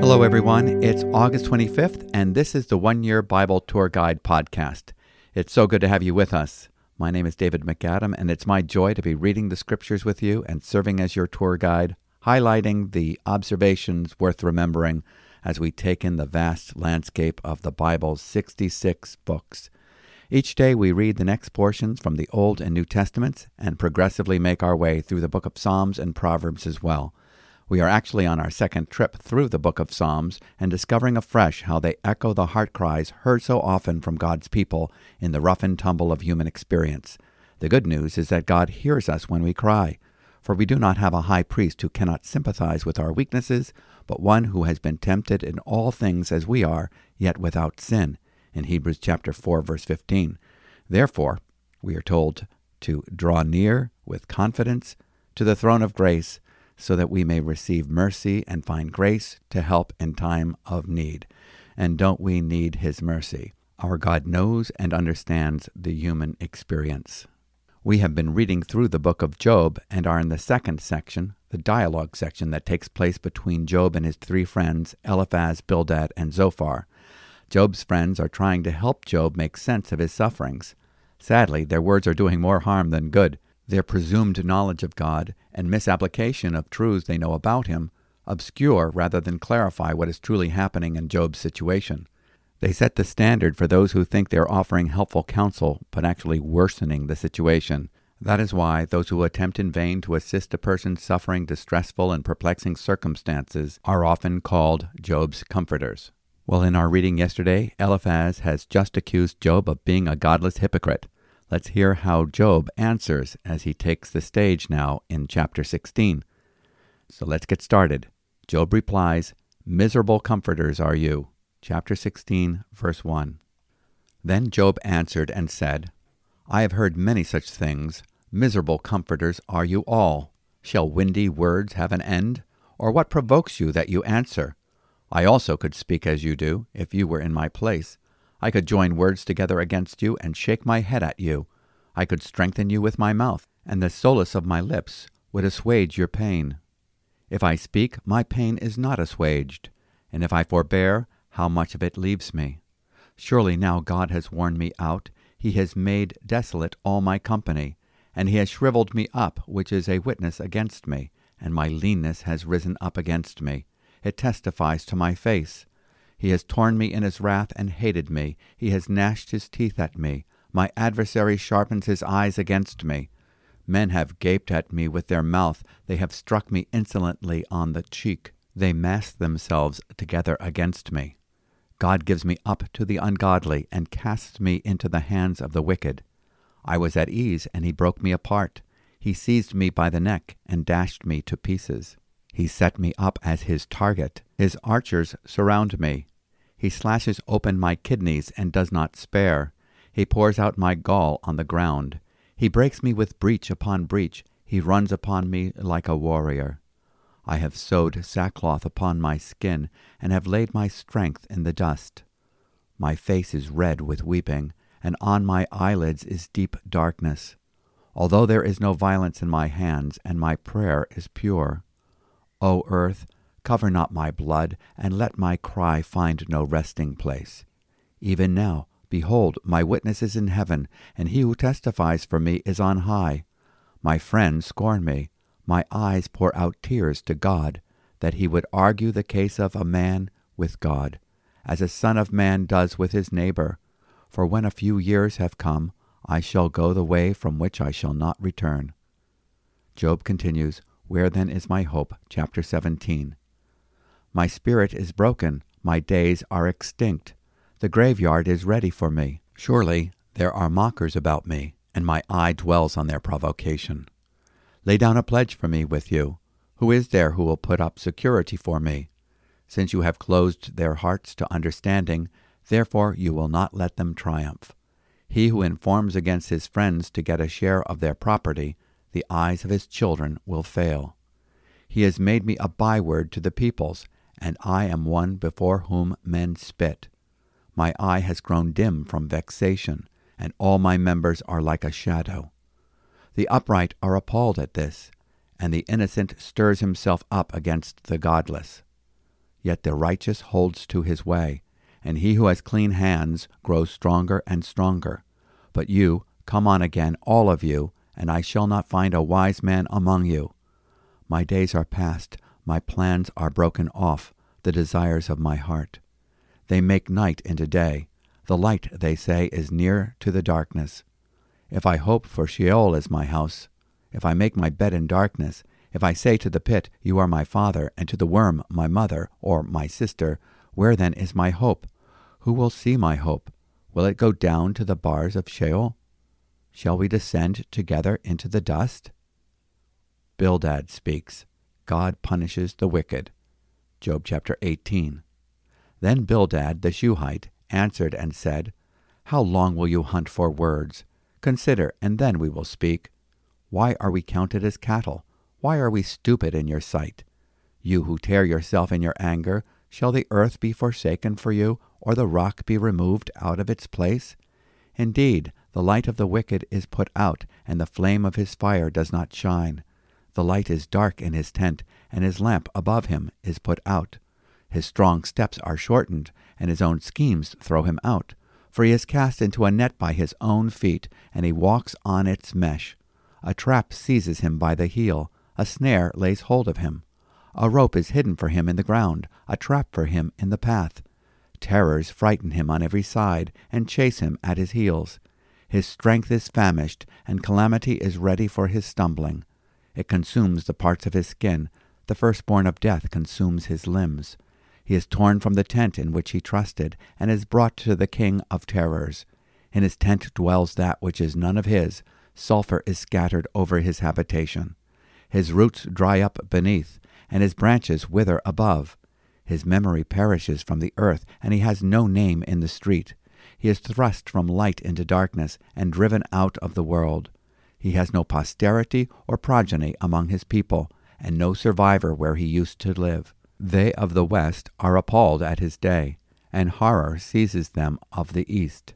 Hello, everyone. It's August 25th, and this is the One Year Bible Tour Guide podcast. It's so good to have you with us. My name is David MacAdam, and it's my joy to be reading the scriptures with you and serving as your tour guide, highlighting the observations worth remembering as we take in the vast landscape of the Bible's 66 books. Each day we read the next portions from the Old and New Testaments and progressively make our way through the book of Psalms and Proverbs as well. We are actually on our second trip through the book of Psalms and discovering afresh how they echo the heart cries heard so often from God's people in the rough and tumble of human experience. The good news is that God hears us when we cry, for we do not have a high priest who cannot sympathize with our weaknesses, but one who has been tempted in all things as we are, yet without sin. In Hebrews chapter 4 verse 15. Therefore, we are told to draw near with confidence to the throne of grace so that we may receive mercy and find grace to help in time of need. And don't we need His mercy? Our God knows and understands the human experience. We have been reading through the book of Job and are in the second section, the dialogue section that takes place between Job and his three friends, Eliphaz, Bildad, and Zophar. Job's friends are trying to help Job make sense of his sufferings. Sadly, their words are doing more harm than good. Their presumed knowledge of God and misapplication of truths they know about Him obscure rather than clarify what is truly happening in Job's situation. They set the standard for those who think they are offering helpful counsel but actually worsening the situation. That is why those who attempt in vain to assist a person suffering distressful and perplexing circumstances are often called Job's comforters. Well, in our reading yesterday, Eliphaz has just accused Job of being a godless hypocrite. Let's hear how Job answers as he takes the stage now in chapter 16. So let's get started. Job replies, Miserable comforters are you. Chapter 16, verse 1. Then Job answered and said, I have heard many such things. Miserable comforters are you all. Shall windy words have an end? Or what provokes you that you answer? I also could speak as you do, if you were in my place. I could join words together against you and shake my head at you. I could strengthen you with my mouth, and the solace of my lips would assuage your pain. If I speak, my pain is not assuaged, and if I forbear, how much of it leaves me? Surely now God has worn me out, he has made desolate all my company, and he has shriveled me up, which is a witness against me, and my leanness has risen up against me. It testifies to my face. He has torn me in his wrath and hated me. He has gnashed his teeth at me. My adversary sharpens his eyes against me. Men have gaped at me with their mouth. They have struck me insolently on the cheek. They mass themselves together against me. God gives me up to the ungodly and casts me into the hands of the wicked. I was at ease, and he broke me apart. He seized me by the neck and dashed me to pieces. He set me up as his target. His archers surround me. He slashes open my kidneys and does not spare. He pours out my gall on the ground. He breaks me with breach upon breach. He runs upon me like a warrior. I have sewed sackcloth upon my skin, and have laid my strength in the dust. My face is red with weeping, and on my eyelids is deep darkness. Although there is no violence in my hands, and my prayer is pure. O earth, cover not my blood, and let my cry find no resting place. Even now, behold, my witness is in heaven, and he who testifies for me is on high. My friends scorn me. My eyes pour out tears to God, that he would argue the case of a man with God, as a son of man does with his neighbor. For when a few years have come, I shall go the way from which I shall not return. Job continues, where then is my hope? Chapter 17. My spirit is broken, my days are extinct. The graveyard is ready for me. Surely there are mockers about me, and my eye dwells on their provocation. Lay down a pledge for me with you. Who is there who will put up security for me? Since you have closed their hearts to understanding, therefore you will not let them triumph. He who informs against his friends to get a share of their property the eyes of his children will fail. He has made me a byword to the peoples, and I am one before whom men spit. My eye has grown dim from vexation, and all my members are like a shadow. The upright are appalled at this, and the innocent stirs himself up against the godless. Yet the righteous holds to his way, and he who has clean hands grows stronger and stronger. But you, come on again, all of you, and I shall not find a wise man among you. My days are past, my plans are broken off, the desires of my heart. They make night into day. The light, they say, is near to the darkness. If I hope for Sheol as my house, if I make my bed in darkness, if I say to the pit, You are my father, and to the worm, My mother, or my sister, where then is my hope? Who will see my hope? Will it go down to the bars of Sheol? Shall we descend together into the dust? Bildad speaks. God punishes the wicked. Job chapter 18. Then Bildad the Shuhite answered and said, How long will you hunt for words? Consider, and then we will speak. Why are we counted as cattle? Why are we stupid in your sight? You who tear yourself in your anger, shall the earth be forsaken for you, or the rock be removed out of its place? Indeed, the light of the wicked is put out, and the flame of his fire does not shine. The light is dark in his tent, and his lamp above him is put out. His strong steps are shortened, and his own schemes throw him out. For he is cast into a net by his own feet, and he walks on its mesh. A trap seizes him by the heel, a snare lays hold of him. A rope is hidden for him in the ground, a trap for him in the path. Terrors frighten him on every side, and chase him at his heels. His strength is famished, and calamity is ready for his stumbling. It consumes the parts of his skin, the firstborn of death consumes his limbs. He is torn from the tent in which he trusted, and is brought to the king of terrors. In his tent dwells that which is none of his. Sulphur is scattered over his habitation. His roots dry up beneath, and his branches wither above. His memory perishes from the earth, and he has no name in the street. He is thrust from light into darkness, and driven out of the world. He has no posterity or progeny among his people, and no survivor where he used to live. They of the west are appalled at his day, and horror seizes them of the east.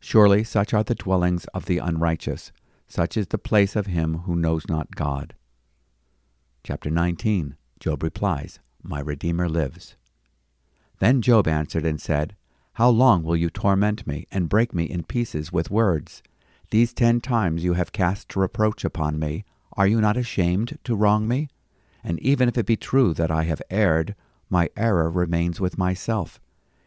Surely such are the dwellings of the unrighteous, such is the place of him who knows not God. Chapter 19 Job replies, My Redeemer lives. Then Job answered and said, How long will you torment me and break me in pieces with words? These ten times you have cast reproach upon me. Are you not ashamed to wrong me? And even if it be true that I have erred, my error remains with myself.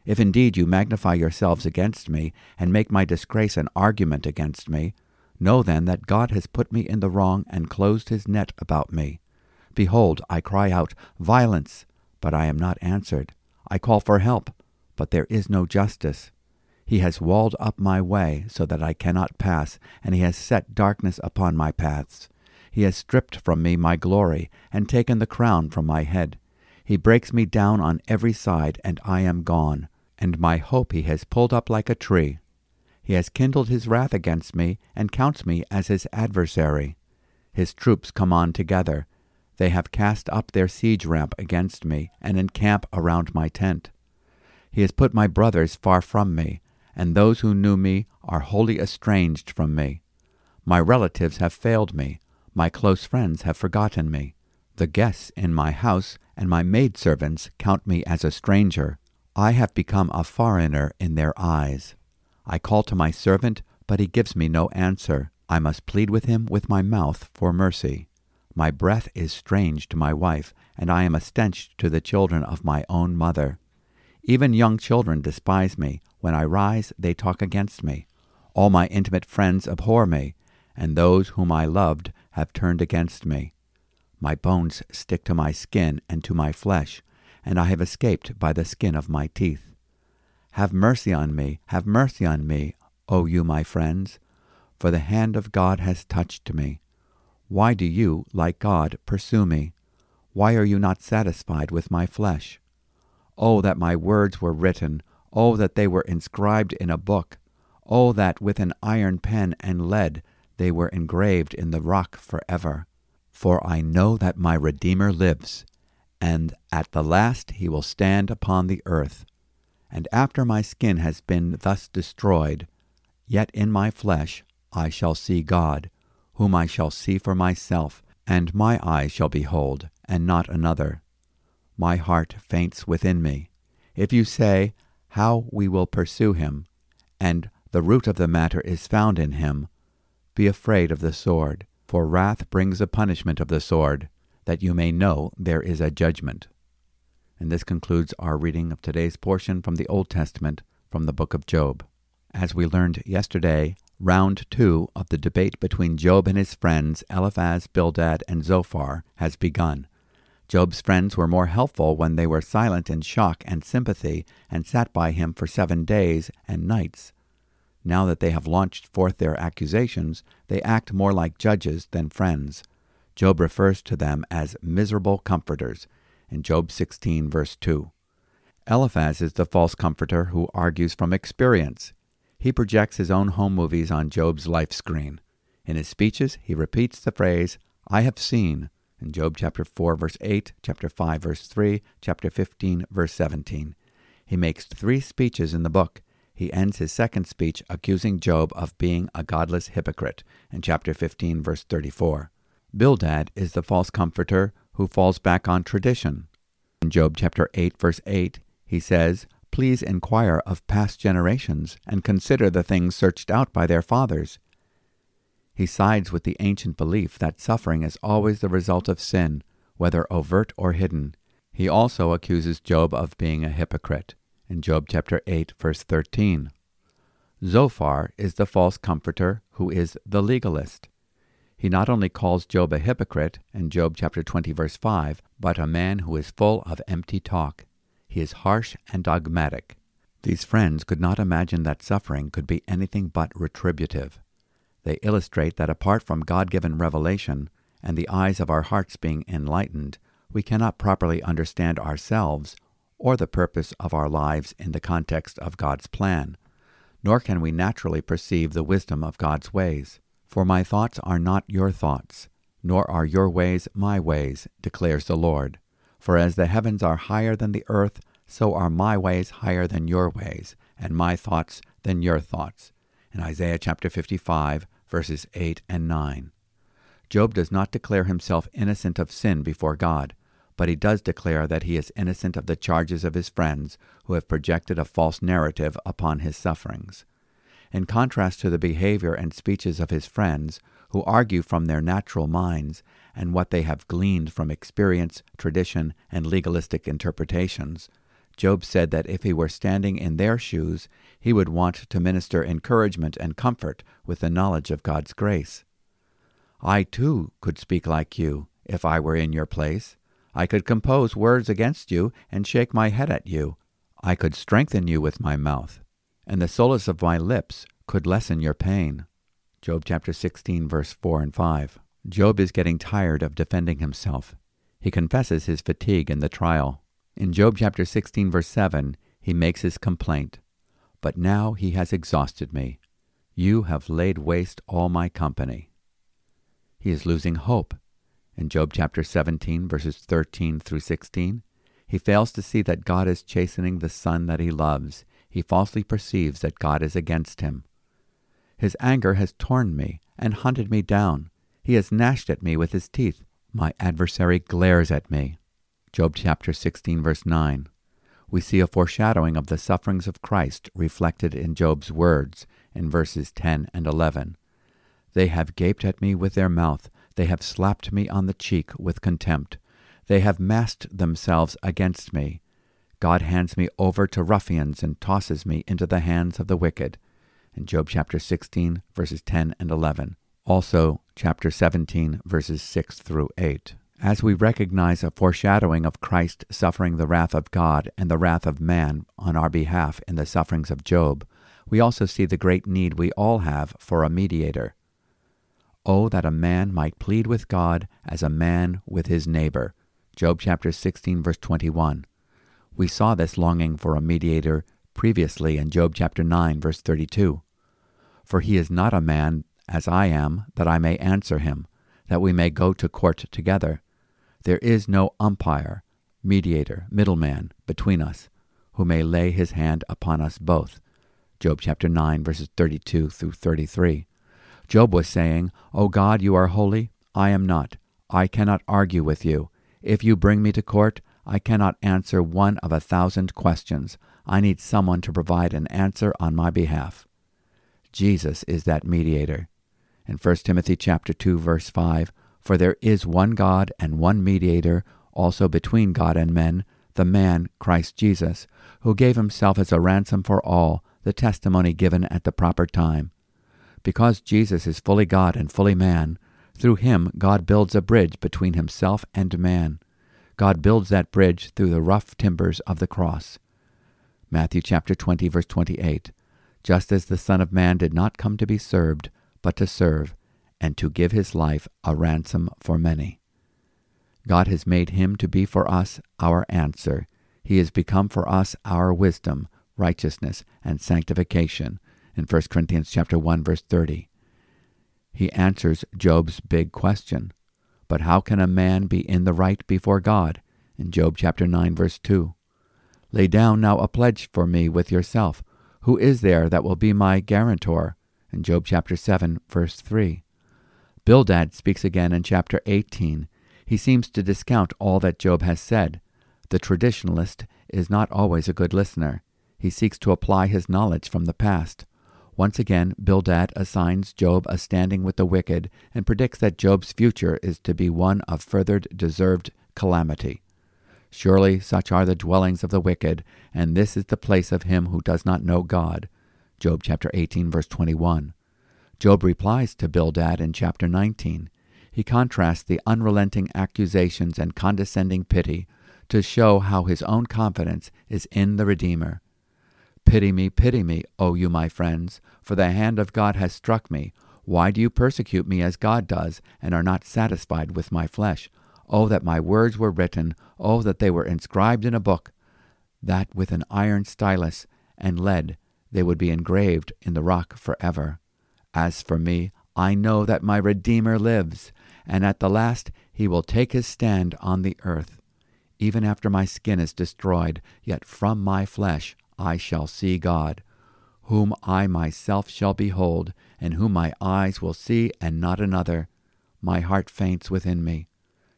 If indeed you magnify yourselves against me, and make my disgrace an argument against me, know then that God has put me in the wrong and closed his net about me. Behold, I cry out, Violence! But I am not answered. I call for help, but there is no justice. He has walled up my way so that I cannot pass, and he has set darkness upon my paths. He has stripped from me my glory, and taken the crown from my head. He breaks me down on every side, and I am gone, and my hope he has pulled up like a tree. He has kindled his wrath against me, and counts me as his adversary. His troops come on together. They have cast up their siege ramp against me, and encamp around my tent. He has put my brothers far from me, and those who knew me are wholly estranged from me. My relatives have failed me. My close friends have forgotten me. The guests in my house and my maidservants count me as a stranger. I have become a foreigner in their eyes. I call to my servant, but he gives me no answer. I must plead with him with my mouth for mercy. My breath is strange to my wife, and I am a stench to the children of my own mother. Even young children despise me. When I rise, they talk against me. All my intimate friends abhor me, and those whom I loved have turned against me. My bones stick to my skin and to my flesh, and I have escaped by the skin of my teeth. Have mercy on me, have mercy on me, O you my friends, for the hand of God has touched me. Why do you, like God, pursue me? Why are you not satisfied with my flesh? Oh, that my words were written! Oh, that they were inscribed in a book! Oh, that with an iron pen and lead they were engraved in the rock forever. For I know that my Redeemer lives, and at the last he will stand upon the earth. And after my skin has been thus destroyed, yet in my flesh I shall see God, whom I shall see for myself, and my eyes shall behold, and not another. My heart faints within me. If you say, How we will pursue him, and the root of the matter is found in him, be afraid of the sword, for wrath brings a punishment of the sword, that you may know there is a judgment. And this concludes our reading of today's portion from the Old Testament from the book of Job. As we learned yesterday, round two of the debate between Job and his friends Eliphaz, Bildad, and Zophar has begun. Job's friends were more helpful when they were silent in shock and sympathy and sat by him for seven days and nights. Now that they have launched forth their accusations, they act more like judges than friends. Job refers to them as miserable comforters in Job 16, verse 2. Eliphaz is the false comforter who argues from experience. He projects his own home movies on Job's life screen. In his speeches, he repeats the phrase, I have seen, in Job chapter 4, verse 8, chapter 5, verse 3, chapter 15, verse 17. He makes three speeches in the book. He ends his second speech accusing Job of being a godless hypocrite in chapter 15, verse 34. Bildad is the false comforter who falls back on tradition. In Job chapter 8, verse 8, he says, Please inquire of past generations and consider the things searched out by their fathers. He sides with the ancient belief that suffering is always the result of sin, whether overt or hidden. He also accuses Job of being a hypocrite in Job chapter 8 verse 13. Zophar is the false comforter who is the legalist. He not only calls Job a hypocrite in Job chapter 20 verse 5, but a man who is full of empty talk. He is harsh and dogmatic. These friends could not imagine that suffering could be anything but retributive. They illustrate that apart from God given revelation and the eyes of our hearts being enlightened, we cannot properly understand ourselves or the purpose of our lives in the context of God's plan, nor can we naturally perceive the wisdom of God's ways. For my thoughts are not your thoughts, nor are your ways my ways, declares the Lord. For as the heavens are higher than the earth, so are my ways higher than your ways, and my thoughts than your thoughts. In Isaiah chapter 55, verses 8 and 9. Job does not declare himself innocent of sin before God, but he does declare that he is innocent of the charges of his friends who have projected a false narrative upon his sufferings. In contrast to the behavior and speeches of his friends, who argue from their natural minds and what they have gleaned from experience, tradition, and legalistic interpretations, Job said that if he were standing in their shoes, he would want to minister encouragement and comfort with the knowledge of God's grace. I too could speak like you, if I were in your place. I could compose words against you and shake my head at you. I could strengthen you with my mouth, and the solace of my lips could lessen your pain. Job chapter 16, verse 4 and 5. Job is getting tired of defending himself. He confesses his fatigue in the trial. In Job chapter 16, verse 7, he makes his complaint But now he has exhausted me. You have laid waste all my company. He is losing hope in Job chapter 17, verses 13 through 16, he fails to see that God is chastening the son that he loves. He falsely perceives that God is against him. His anger has torn me and hunted me down. He has gnashed at me with his teeth. My adversary glares at me. Job chapter 16, verse 9. We see a foreshadowing of the sufferings of Christ reflected in Job's words in verses 10 and 11. They have gaped at me with their mouth. They have slapped me on the cheek with contempt. They have massed themselves against me. God hands me over to ruffians and tosses me into the hands of the wicked. In Job chapter 16, verses 10 and 11. Also, chapter 17, verses 6 through 8. As we recognize a foreshadowing of Christ suffering the wrath of God and the wrath of man on our behalf in the sufferings of Job, we also see the great need we all have for a mediator. Oh, that a man might plead with God as a man with his neighbor. Job chapter 16, verse 21. We saw this longing for a mediator previously in Job chapter 9, verse 32. For he is not a man as I am, that I may answer him, that we may go to court together. There is no umpire, mediator, middleman between us, who may lay his hand upon us both. Job chapter 9, verses 32 through 33. Job was saying, O God, you are holy, I am not. I cannot argue with you. If you bring me to court, I cannot answer one of a thousand questions. I need someone to provide an answer on my behalf. Jesus is that mediator. In 1 Timothy chapter 2 verse 5, for there is one God and one mediator also between God and men, the man Christ Jesus, who gave himself as a ransom for all, the testimony given at the proper time. Because Jesus is fully God and fully man, through him God builds a bridge between himself and man. God builds that bridge through the rough timbers of the cross. Matthew chapter 20 verse 28. Just as the Son of Man did not come to be served, but to serve, and to give his life a ransom for many. God has made him to be for us our answer. He has become for us our wisdom, righteousness, and sanctification in 1 Corinthians chapter 1 verse 30. He answers Job's big question. But how can a man be in the right before God? In Job chapter 9 verse 2. Lay down now a pledge for me with yourself. Who is there that will be my guarantor? In Job chapter 7 verse 3. Bildad speaks again in chapter 18. He seems to discount all that Job has said. The traditionalist is not always a good listener. He seeks to apply his knowledge from the past. Once again, Bildad assigns Job a standing with the wicked and predicts that Job's future is to be one of further deserved calamity. Surely such are the dwellings of the wicked, and this is the place of him who does not know God. Job chapter 18 verse 21. Job replies to Bildad in chapter 19. He contrasts the unrelenting accusations and condescending pity to show how his own confidence is in the Redeemer. Pity me, pity me, O you my friends, for the hand of God has struck me. Why do you persecute me as God does, and are not satisfied with my flesh? Oh, that my words were written, oh, that they were inscribed in a book, that with an iron stylus and lead they would be engraved in the rock forever. As for me, I know that my Redeemer lives, and at the last he will take his stand on the earth. Even after my skin is destroyed, yet from my flesh I shall see God, whom I myself shall behold, and whom my eyes will see and not another. My heart faints within me.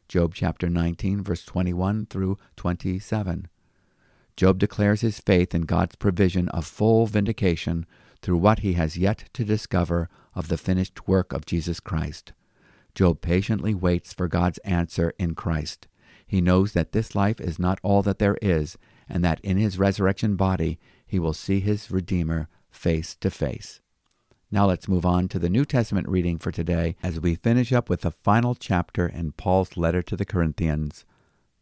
Job chapter 19, verse 21 through 27. Job declares his faith in God's provision of full vindication through what he has yet to discover of the finished work of Jesus Christ. Job patiently waits for God's answer in Christ. He knows that this life is not all that there is, and that in his resurrection body he will see his Redeemer face to face. Now let's move on to the New Testament reading for today as we finish up with the final chapter in Paul's letter to the Corinthians,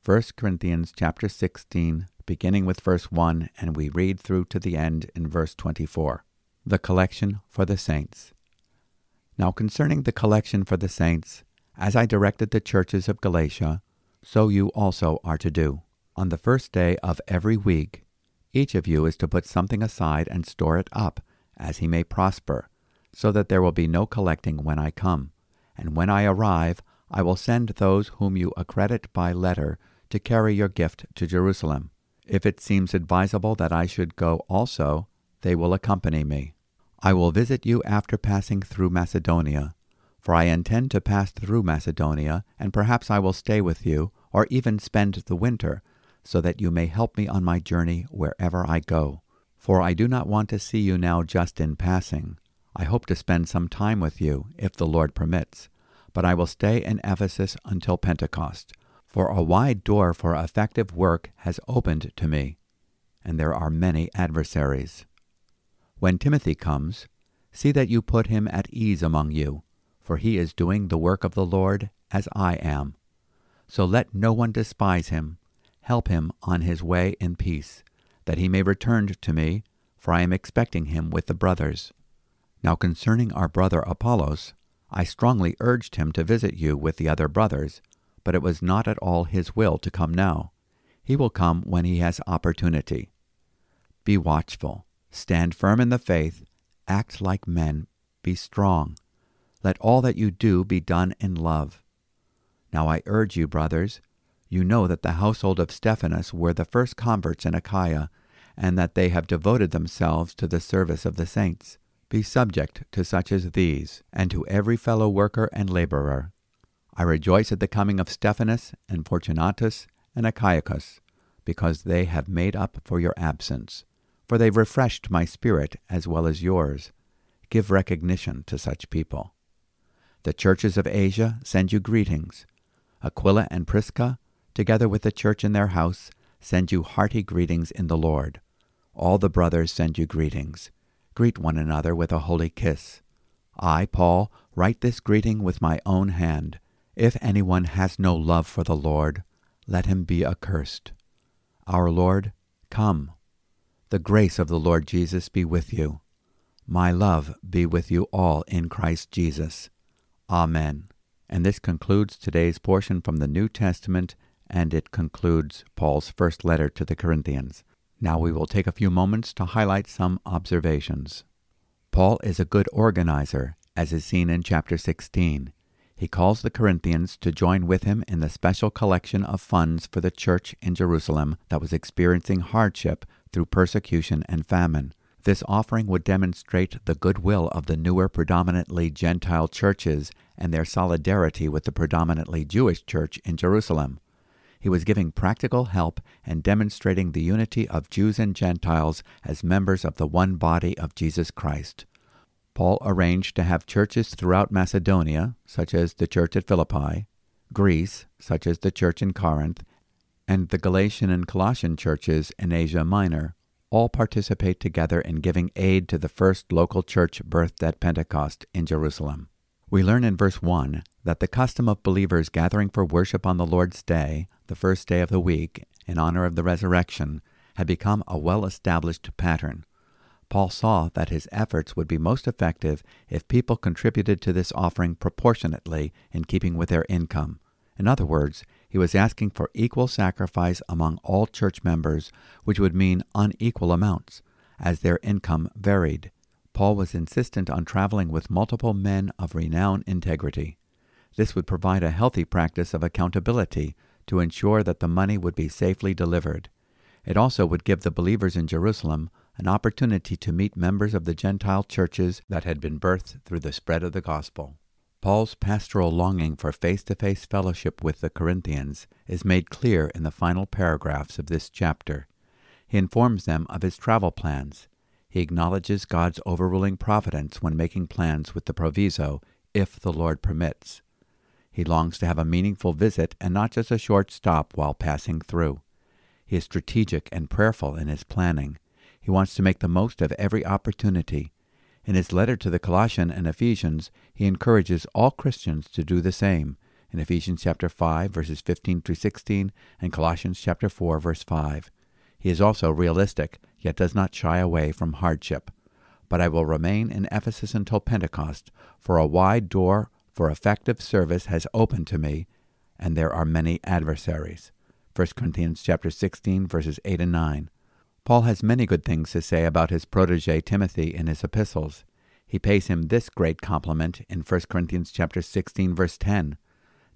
1 Corinthians chapter 16, beginning with verse 1, and we read through to the end in verse 24. The collection for the saints. Now concerning the collection for the saints, as I directed the churches of Galatia, so you also are to do. On the first day of every week, each of you is to put something aside and store it up, as he may prosper, so that there will be no collecting when I come. And when I arrive, I will send those whom you accredit by letter to carry your gift to Jerusalem. If it seems advisable that I should go also, they will accompany me. I will visit you after passing through Macedonia, for I intend to pass through Macedonia, and perhaps I will stay with you, or even spend the winter so that you may help me on my journey wherever I go. For I do not want to see you now just in passing. I hope to spend some time with you, if the Lord permits, but I will stay in Ephesus until Pentecost, for a wide door for effective work has opened to me, and there are many adversaries. When Timothy comes, see that you put him at ease among you, for he is doing the work of the Lord as I am. So let no one despise him help him on his way in peace, that he may return to me, for I am expecting him with the brothers. Now concerning our brother Apollos, I strongly urged him to visit you with the other brothers, but it was not at all his will to come now. He will come when he has opportunity. Be watchful, stand firm in the faith, act like men, be strong. Let all that you do be done in love. Now I urge you, brothers, you know that the household of Stephanas were the first converts in Achaia, and that they have devoted themselves to the service of the saints. Be subject to such as these, and to every fellow worker and laborer. I rejoice at the coming of Stephanas and Fortunatus and Achaicus, because they have made up for your absence. For they refreshed my spirit as well as yours. Give recognition to such people. The churches of Asia send you greetings. Aquila and Prisca, together with the church in their house, send you hearty greetings in the Lord. All the brothers send you greetings. Greet one another with a holy kiss. I, Paul, write this greeting with my own hand. If anyone has no love for the Lord, let him be accursed. Our Lord, come. The grace of the Lord Jesus be with you. My love be with you all in Christ Jesus. Amen. And this concludes today's portion from the New Testament, and it concludes Paul's first letter to the Corinthians. Now we will take a few moments to highlight some observations. Paul is a good organizer, as is seen in chapter 16. He calls the Corinthians to join with him in the special collection of funds for the church in Jerusalem that was experiencing hardship through persecution and famine. This offering would demonstrate the goodwill of the newer predominantly Gentile churches and their solidarity with the predominantly Jewish church in Jerusalem. He was giving practical help and demonstrating the unity of Jews and Gentiles as members of the one body of Jesus Christ. Paul arranged to have churches throughout Macedonia, such as the church at Philippi, Greece, such as the church in Corinth, and the Galatian and Colossian churches in Asia Minor, all participate together in giving aid to the first local church birthed at Pentecost in Jerusalem. We learn in verse 1 that the custom of believers gathering for worship on the Lord's Day, the first day of the week, in honor of the resurrection, had become a well established pattern. Paul saw that his efforts would be most effective if people contributed to this offering proportionately in keeping with their income. In other words, he was asking for equal sacrifice among all church members, which would mean unequal amounts, as their income varied. Paul was insistent on traveling with multiple men of renowned integrity. This would provide a healthy practice of accountability to ensure that the money would be safely delivered. It also would give the believers in Jerusalem an opportunity to meet members of the Gentile churches that had been birthed through the spread of the gospel. Paul's pastoral longing for face to face fellowship with the Corinthians is made clear in the final paragraphs of this chapter. He informs them of his travel plans. He acknowledges God's overruling providence when making plans with the proviso, if the Lord permits. He longs to have a meaningful visit and not just a short stop while passing through. He is strategic and prayerful in his planning. He wants to make the most of every opportunity. In his letter to the Colossians and Ephesians, he encourages all Christians to do the same in Ephesians chapter 5 verses 15 through 16 and Colossians chapter 4 verse 5. He is also realistic, yet does not shy away from hardship. But I will remain in Ephesus until Pentecost, for a wide door for effective service has opened to me, and there are many adversaries. 1 Corinthians chapter 16 verses 8 and 9. Paul has many good things to say about his protege Timothy in his epistles. He pays him this great compliment in 1 Corinthians chapter 16 verse 10.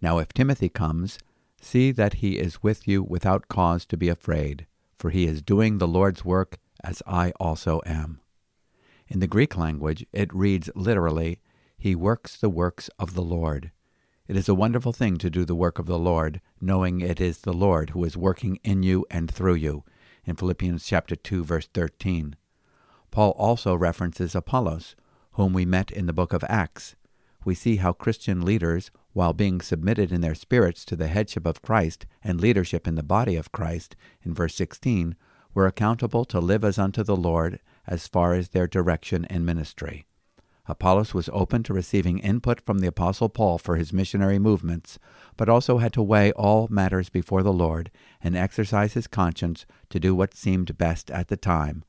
Now if Timothy comes, see that he is with you without cause to be afraid, for he is doing the Lord's work as I also am. In the Greek language, it reads literally, He works the works of the Lord. It is a wonderful thing to do the work of the Lord, knowing it is the Lord who is working in you and through you, in Philippians chapter 2 verse 13. Paul also references Apollos, whom we met in the book of Acts. We see how Christian leaders, while being submitted in their spirits to the headship of Christ and leadership in the body of Christ, in verse 16, were accountable to live as unto the Lord as far as their direction and ministry. Apollos was open to receiving input from the Apostle Paul for his missionary movements, but also had to weigh all matters before the Lord and exercise his conscience to do what seemed best at the time.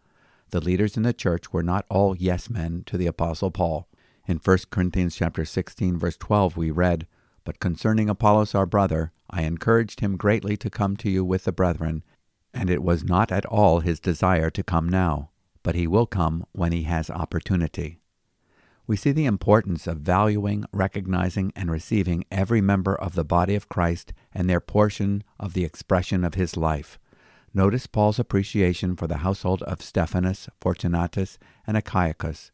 The leaders in the church were not all yes men to the Apostle Paul. In 1 Corinthians chapter 16 verse 12 we read, But concerning Apollos our brother, I encouraged him greatly to come to you with the brethren, and it was not at all his desire to come now, but he will come when he has opportunity we see the importance of valuing, recognizing, and receiving every member of the body of Christ and their portion of the expression of his life. Notice Paul's appreciation for the household of Stephanas, Fortunatus, and Achaicus.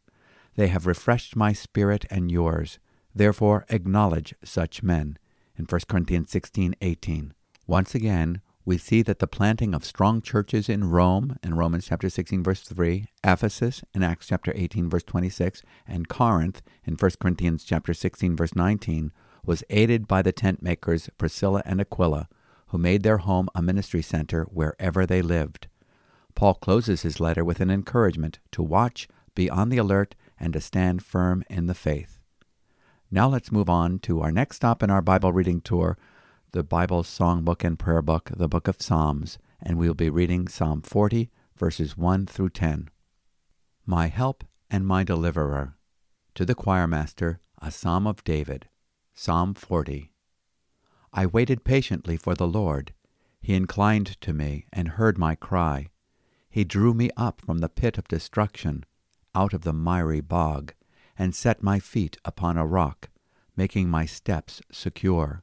They have refreshed my spirit and yours. Therefore acknowledge such men. in 1 Corinthians 16:18. Once again, we see that the planting of strong churches in Rome in Romans chapter 16 verse 3, Ephesus in Acts chapter 18 verse 26, and Corinth in 1 Corinthians chapter 16 verse 19 was aided by the tent makers Priscilla and Aquila, who made their home a ministry center wherever they lived. Paul closes his letter with an encouragement to watch, be on the alert, and to stand firm in the faith. Now let's move on to our next stop in our Bible reading tour, the Bible songbook and prayer book, the book of Psalms, and we'll be reading Psalm 40, verses 1 through 10. My help and my deliverer. To the choirmaster, a psalm of David. Psalm 40. I waited patiently for the Lord. He inclined to me and heard my cry. He drew me up from the pit of destruction, out of the miry bog, and set my feet upon a rock, making my steps secure.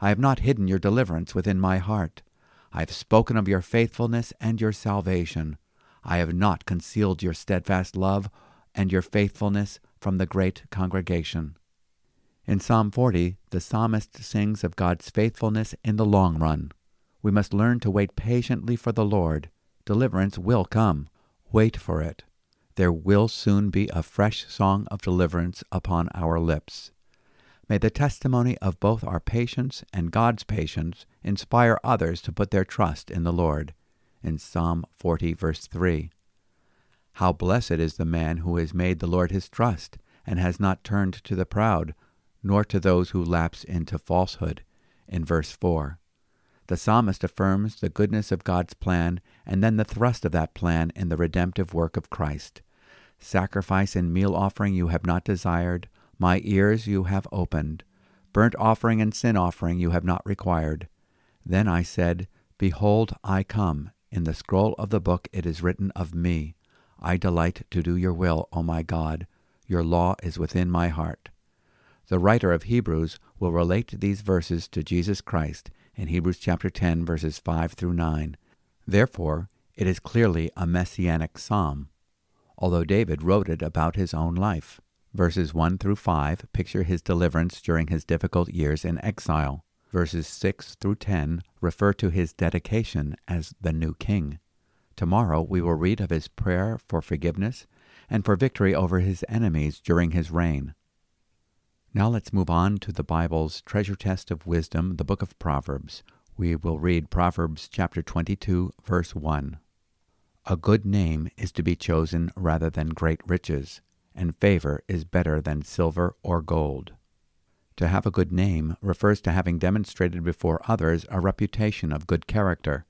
I have not hidden your deliverance within my heart. I have spoken of your faithfulness and your salvation. I have not concealed your steadfast love and your faithfulness from the great congregation. In Psalm 40, the psalmist sings of God's faithfulness in the long run. We must learn to wait patiently for the Lord. Deliverance will come. Wait for it. There will soon be a fresh song of deliverance upon our lips. May the testimony of both our patience and God's patience inspire others to put their trust in the Lord. In Psalm 40, verse 3. How blessed is the man who has made the Lord his trust, and has not turned to the proud, nor to those who lapse into falsehood. In verse 4. The psalmist affirms the goodness of God's plan and then the thrust of that plan in the redemptive work of Christ. Sacrifice and meal offering you have not desired, my ears you have opened. Burnt offering and sin offering you have not required. Then I said, Behold, I come. In the scroll of the book it is written of me. I delight to do your will, O my God. Your law is within my heart. The writer of Hebrews will relate these verses to Jesus Christ in Hebrews chapter 10 verses 5 through 9. Therefore, it is clearly a messianic psalm, although David wrote it about his own life. Verses 1 through 5 picture his deliverance during his difficult years in exile. Verses 6 through 10 refer to his dedication as the new king. Tomorrow we will read of his prayer for forgiveness and for victory over his enemies during his reign. Now let's move on to the Bible's treasure chest of wisdom, the book of Proverbs. We will read Proverbs chapter 22, verse 1. A good name is to be chosen rather than great riches and favor is better than silver or gold. To have a good name refers to having demonstrated before others a reputation of good character.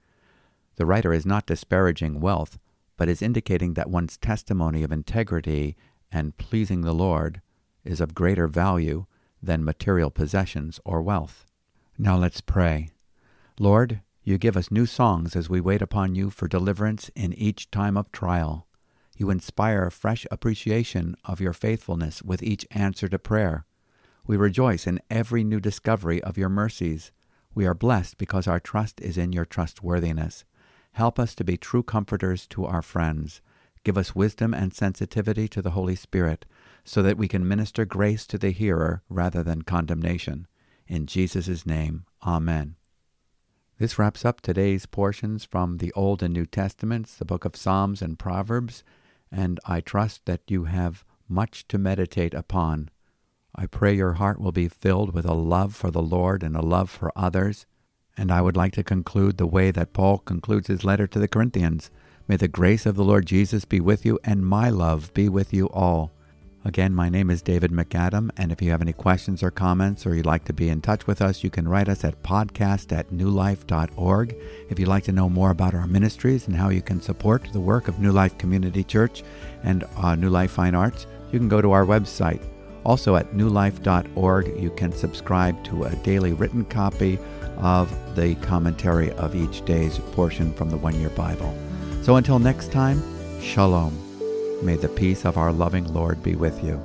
The writer is not disparaging wealth, but is indicating that one's testimony of integrity and pleasing the Lord is of greater value than material possessions or wealth. Now let's pray. Lord, you give us new songs as we wait upon you for deliverance in each time of trial. You inspire a fresh appreciation of your faithfulness with each answer to prayer. We rejoice in every new discovery of your mercies. We are blessed because our trust is in your trustworthiness. Help us to be true comforters to our friends. Give us wisdom and sensitivity to the Holy Spirit, so that we can minister grace to the hearer rather than condemnation. In Jesus' name, Amen. This wraps up today's portions from the Old and New Testaments, the book of Psalms and Proverbs and I trust that you have much to meditate upon. I pray your heart will be filled with a love for the Lord and a love for others, And I would like to conclude the way that Paul concludes his letter to the Corinthians. May the grace of the Lord Jesus be with you, and my love be with you all. Again, my name is David MacAdam, and if you have any questions or comments or you'd like to be in touch with us, you can write us at podcast at newlife.org. If you'd like to know more about our ministries and how you can support the work of New Life Community Church and uh, New Life Fine Arts, you can go to our website. Also at newlife.org, you can subscribe to a daily written copy of the commentary of each day's portion from the One Year Bible. So until next time, Shalom. May the peace of our loving Lord be with you.